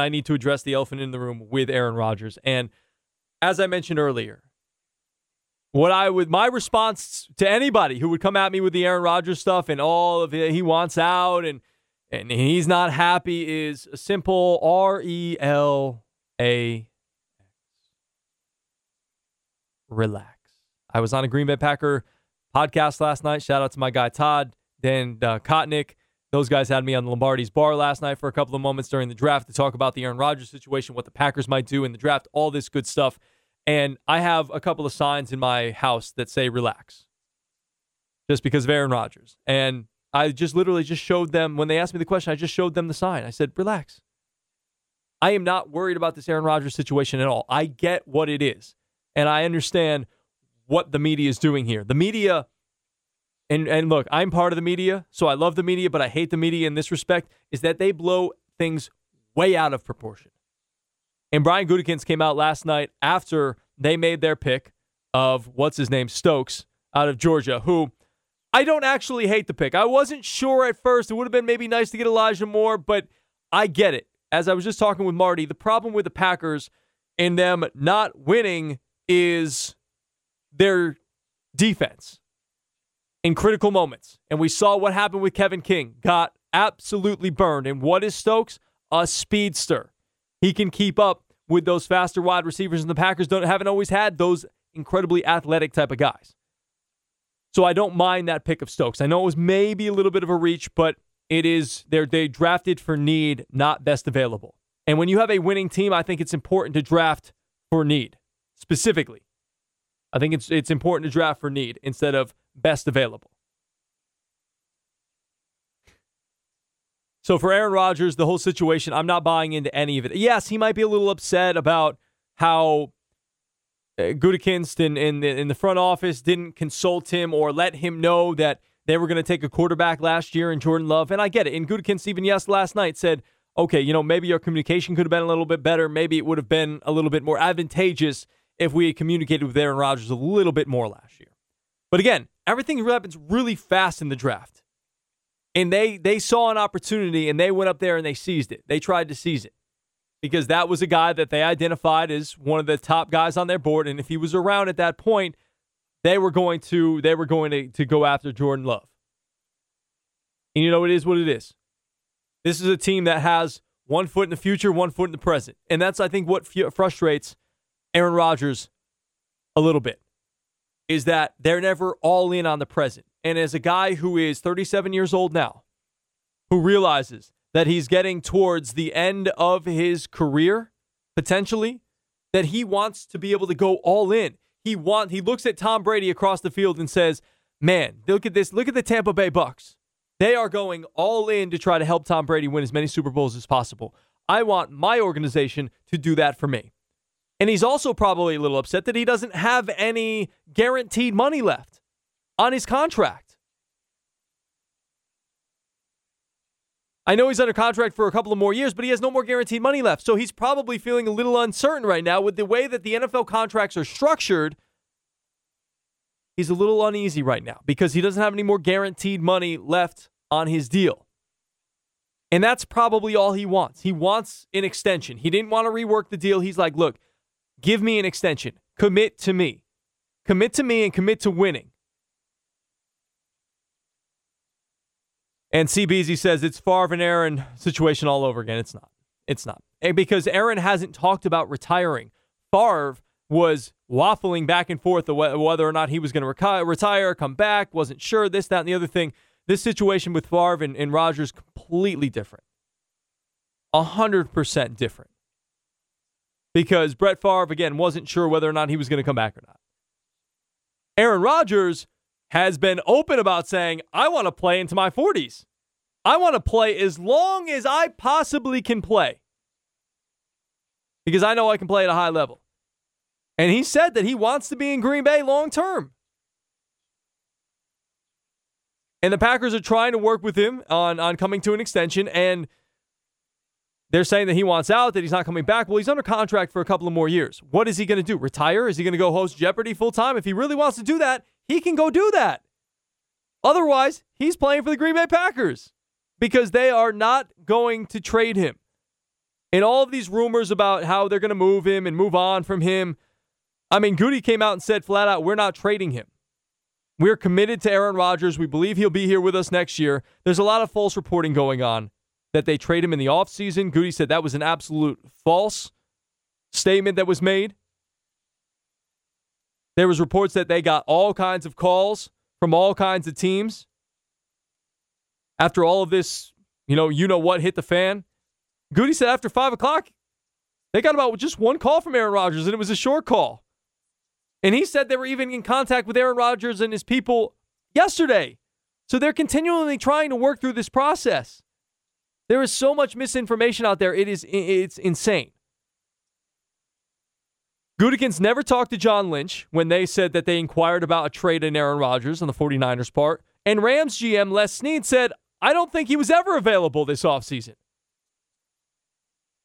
I need to address the elephant in the room with Aaron Rodgers. And as I mentioned earlier, what I would my response to anybody who would come at me with the Aaron Rodgers stuff and all of it, he wants out and and he's not happy is a simple R E L A X. Relax. I was on a Green Bay Packer podcast last night. Shout out to my guy Todd, then uh, Kotnick. Those guys had me on the Lombardi's bar last night for a couple of moments during the draft to talk about the Aaron Rodgers situation, what the Packers might do in the draft, all this good stuff. And I have a couple of signs in my house that say relax just because of Aaron Rodgers. And I just literally just showed them when they asked me the question, I just showed them the sign. I said, relax. I am not worried about this Aaron Rodgers situation at all. I get what it is. And I understand what the media is doing here. The media, and, and look, I'm part of the media, so I love the media, but I hate the media in this respect, is that they blow things way out of proportion. And Brian Gutekunst came out last night after they made their pick of what's his name, Stokes, out of Georgia, who I don't actually hate the pick. I wasn't sure at first. It would have been maybe nice to get Elijah Moore, but I get it. As I was just talking with Marty, the problem with the Packers and them not winning is their defense in critical moments. And we saw what happened with Kevin King. Got absolutely burned. And what is Stokes? A speedster. He can keep up with those faster wide receivers, and the Packers don't haven't always had those incredibly athletic type of guys. So I don't mind that pick of Stokes. I know it was maybe a little bit of a reach, but it is they're they drafted for need, not best available. And when you have a winning team, I think it's important to draft for need specifically. I think it's it's important to draft for need instead of best available. So for Aaron Rodgers, the whole situation, I'm not buying into any of it. Yes, he might be a little upset about how uh, Gutekunst in, in, the, in the front office didn't consult him or let him know that they were going to take a quarterback last year in Jordan Love. And I get it. And Gutekunst, even yes, last night said, okay, you know, maybe our communication could have been a little bit better. Maybe it would have been a little bit more advantageous if we had communicated with Aaron Rodgers a little bit more last year. But again, everything happens really fast in the draft. And they they saw an opportunity and they went up there and they seized it. They tried to seize it because that was a guy that they identified as one of the top guys on their board. And if he was around at that point, they were going to they were going to, to go after Jordan Love. And you know it is what it is. This is a team that has one foot in the future, one foot in the present, and that's I think what frustrates Aaron Rodgers a little bit is that they're never all in on the present. And as a guy who is 37 years old now, who realizes that he's getting towards the end of his career, potentially, that he wants to be able to go all in. He want he looks at Tom Brady across the field and says, "Man, look at this. Look at the Tampa Bay Bucks. They are going all in to try to help Tom Brady win as many Super Bowls as possible. I want my organization to do that for me." And he's also probably a little upset that he doesn't have any guaranteed money left on his contract. I know he's under contract for a couple of more years, but he has no more guaranteed money left. So he's probably feeling a little uncertain right now with the way that the NFL contracts are structured. He's a little uneasy right now because he doesn't have any more guaranteed money left on his deal. And that's probably all he wants. He wants an extension. He didn't want to rework the deal. He's like, look, give me an extension. Commit to me. Commit to me and commit to winning. And CBZ says it's Favre and Aaron situation all over again. It's not. It's not. And because Aaron hasn't talked about retiring. Favre was waffling back and forth whether or not he was going to retire, come back, wasn't sure, this, that, and the other thing. This situation with Favre and, and Rodgers completely different. 100% different. Because Brett Favre, again, wasn't sure whether or not he was going to come back or not. Aaron Rodgers has been open about saying, I want to play into my 40s. I want to play as long as I possibly can play because I know I can play at a high level. And he said that he wants to be in Green Bay long term. And the Packers are trying to work with him on, on coming to an extension. And they're saying that he wants out, that he's not coming back. Well, he's under contract for a couple of more years. What is he going to do? Retire? Is he going to go host Jeopardy full time? If he really wants to do that, he can go do that. Otherwise, he's playing for the Green Bay Packers because they are not going to trade him. And all of these rumors about how they're going to move him and move on from him. I mean, Goody came out and said flat out, we're not trading him. We're committed to Aaron Rodgers. We believe he'll be here with us next year. There's a lot of false reporting going on that they trade him in the offseason. Goody said that was an absolute false statement that was made. There was reports that they got all kinds of calls from all kinds of teams. After all of this, you know, you know what hit the fan. Goody said after five o'clock, they got about just one call from Aaron Rodgers, and it was a short call. And he said they were even in contact with Aaron Rodgers and his people yesterday. So they're continually trying to work through this process. There is so much misinformation out there. It is it's insane. Gutekunst never talked to John Lynch when they said that they inquired about a trade in Aaron Rodgers on the 49ers part. And Rams GM Les Snead said, I don't think he was ever available this offseason.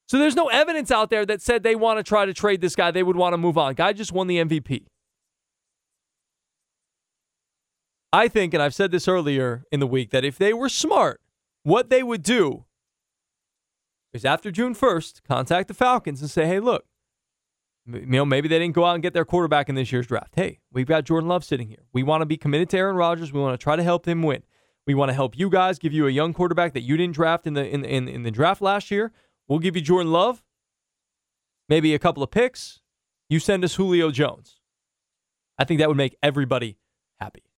So there's no evidence out there that said they want to try to trade this guy. They would want to move on. Guy just won the MVP. I think, and I've said this earlier in the week, that if they were smart, what they would do is after June 1st, contact the Falcons and say, hey, look, you know, maybe they didn't go out and get their quarterback in this year's draft. Hey, we've got Jordan Love sitting here. We want to be committed to Aaron Rodgers. We want to try to help him win. We want to help you guys, give you a young quarterback that you didn't draft in the in, in, in the draft last year. We'll give you Jordan Love, maybe a couple of picks. You send us Julio Jones. I think that would make everybody happy.